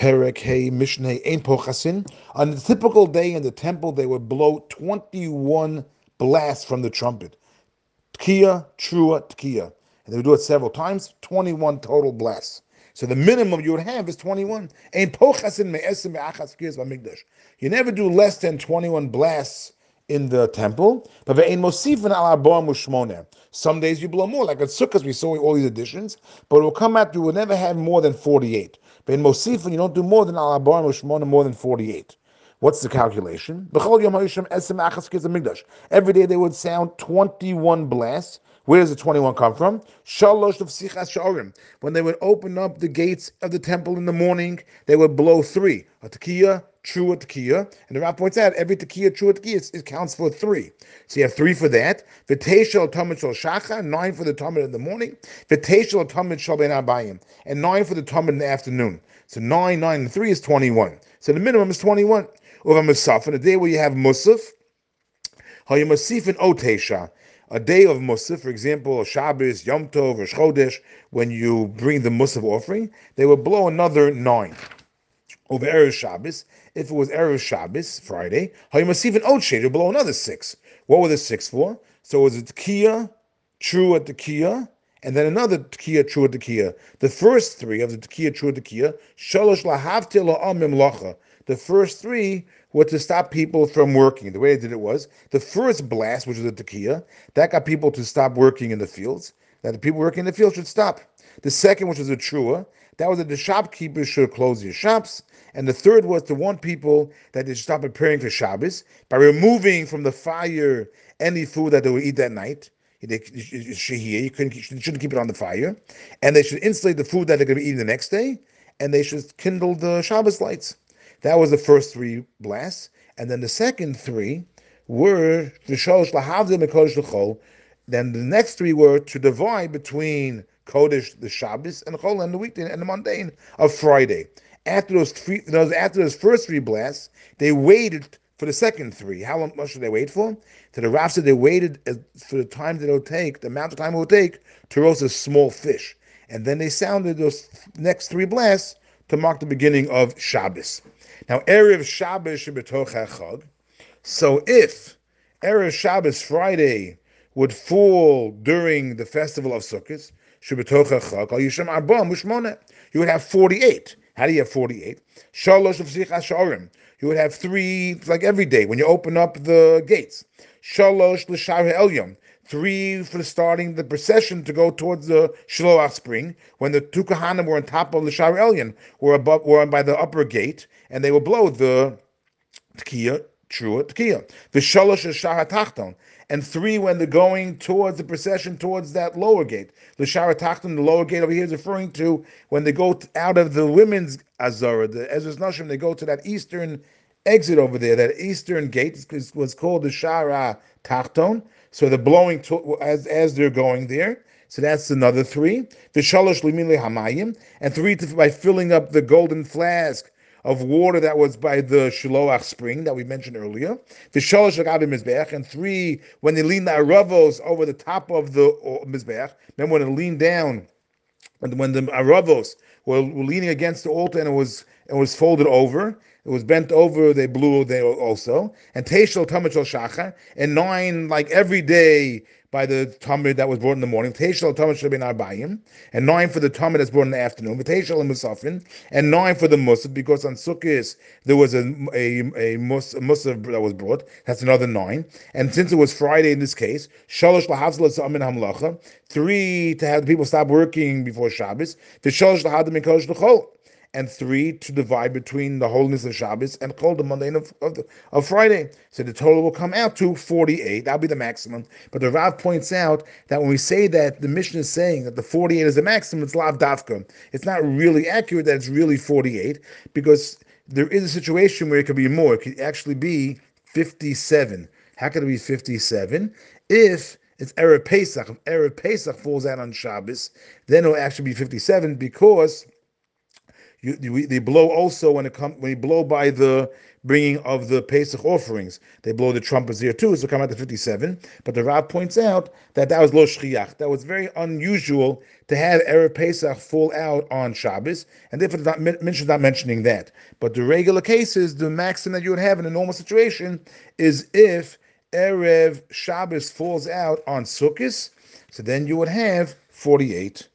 Perek Hey Ein Pochasin. On a typical day in the temple, they would blow 21 blasts from the trumpet. Tkiya, Trua, Tkiya. And they would do it several times, 21 total blasts. So the minimum you would have is 21. Ein. You never do less than 21 blasts in the temple. But Some days you blow more, like at Sukkot, we saw all these additions, but it will come out, you will never have more than 48. But in Mosifin, you don't do more than al more than 48. What's the calculation? Every day they would sound 21 blasts. Where does the 21 come from? When they would open up the gates of the temple in the morning, they would blow three. A tekiah, true tekiah. And the Rav points out every tekiah, true tekiah, it counts for three. So you have three for that. V'teshel tamid shal shacha, nine for the tamid in the morning. V'teshel tamid shal ben abayim, and nine for the tamid in the afternoon. So nine, nine, and three is 21. So the minimum is 21. Over Musaf, in a day where you have Musaf, Musaf in Otesha, a day of Musaf, for example, Shabbos, Yom Tov, or Chodesh, when you bring the Musaf offering, they will blow another nine. Over Erev Shabbos, if it was Erev Shabbos, Friday, how you must even Old Shade, blow another six. What were the six for? So was it Kia, true at the Kia, and then another Tekiah, True Tekiah. The Kia. The first three of the Tekiah, True Tekiah, Shalosh Lahavtil Amim Lacha. The first three were to stop people from working. The way they did it was the first blast, which was the tekiah, that got people to stop working in the fields. That the people working in the fields should stop. The second, which was a trua, that was that the shopkeepers should close their shops. And the third was to warn people that they should stop preparing for Shabbos by removing from the fire any food that they would eat that night. You, shouldn't keep it on the fire. And they should insulate the food that they're going to be eating the next day. And they should kindle the Shabbos lights. That was the first three blasts, and then the second three were the shalosh lahavdim and kodesh l'chol. Then the next three were to divide between kodesh, the Shabbos, and chol, and the weekday and the mundane of Friday. After those three, those after those first three blasts, they waited for the second three. How much should they wait for? To the Rav said they waited for the time that it'll take, the amount of time it will take to roast a small fish. And then they sounded those next three blasts to mark the beginning of Shabbos. Now, Erev Shabbos HaChag. So if Erev Shabbos Friday would fall during the festival of Sukkot, Mushmona, you would have 48. How do you have 48? Shalosh of Asharim. You would have three, like every day when you open up the gates. Shalosh L'Shar Elyon three for starting the procession to go towards the Shiloach spring, when the two Kahanim were on top of the Shar Elyon, were above, were by the upper gate, and they will blow the Tekiah, true Tekiah. The Shalosh Shah Tachton, and three when they're going towards the procession towards that lower gate. The Shara Tachton, the lower gate over here is referring to when they go out of the women's Azara, the Ezras Nashim, they go to that eastern exit over there. That eastern gate was called the Shara Tachton. So they're blowing to, as as they're going there. So that's another three. The shalosh limile hamayim, and three to, by filling up the golden flask of water that was by the Shiloach spring that we mentioned earlier. The shalosh agavim mizbeach, and three when they lean the aravos over the top of the uh, mizbeach. Remember when it leaned down, and when the aravos were, were leaning against the altar and it was it was folded over. It was bent over. They blew there also. And Teshel Tamid Shachar. And nine, like every day by the Tamid that was brought in the morning. Teshel Tamid Shabin Arbayim. And nine for the Tamid that's brought in the afternoon. And Musafin. And nine for the Musaf, because on Sukkot there was a, a, a, mus, a Musaf that was brought. That's another nine. And since it was Friday in this case, Shalosh. Three to have the people stop working before Shabbos. The Shalosh Lahadim Kodesh L'chol and three to divide between the holiness of Shabbos and Kol, the mundane of, of, of Friday. So the total will come out to 48. That'll be the maximum. But the Rav points out that when we say that the Mishnah is saying that the 48 is the maximum, it's Lav Davka. It's not really accurate that it's really 48 because there is a situation where it could be more. It could actually be 57. How could it be 57? If it's Erev Pesach. If Erev Pesach falls out on Shabbos, then it'll actually be 57 because You, they blow also when it comes when you blow by the bringing of the Pesach offerings. They blow the trumpets here too, so come out to 57. But the Rav points out that that was lo shchiach. That was very unusual to have erev Pesach fall out on Shabbos, and therefore not mention not mentioning that. But the regular cases, the maximum that you would have in a normal situation is if erev Shabbos falls out on Sukkot, so then you would have 48.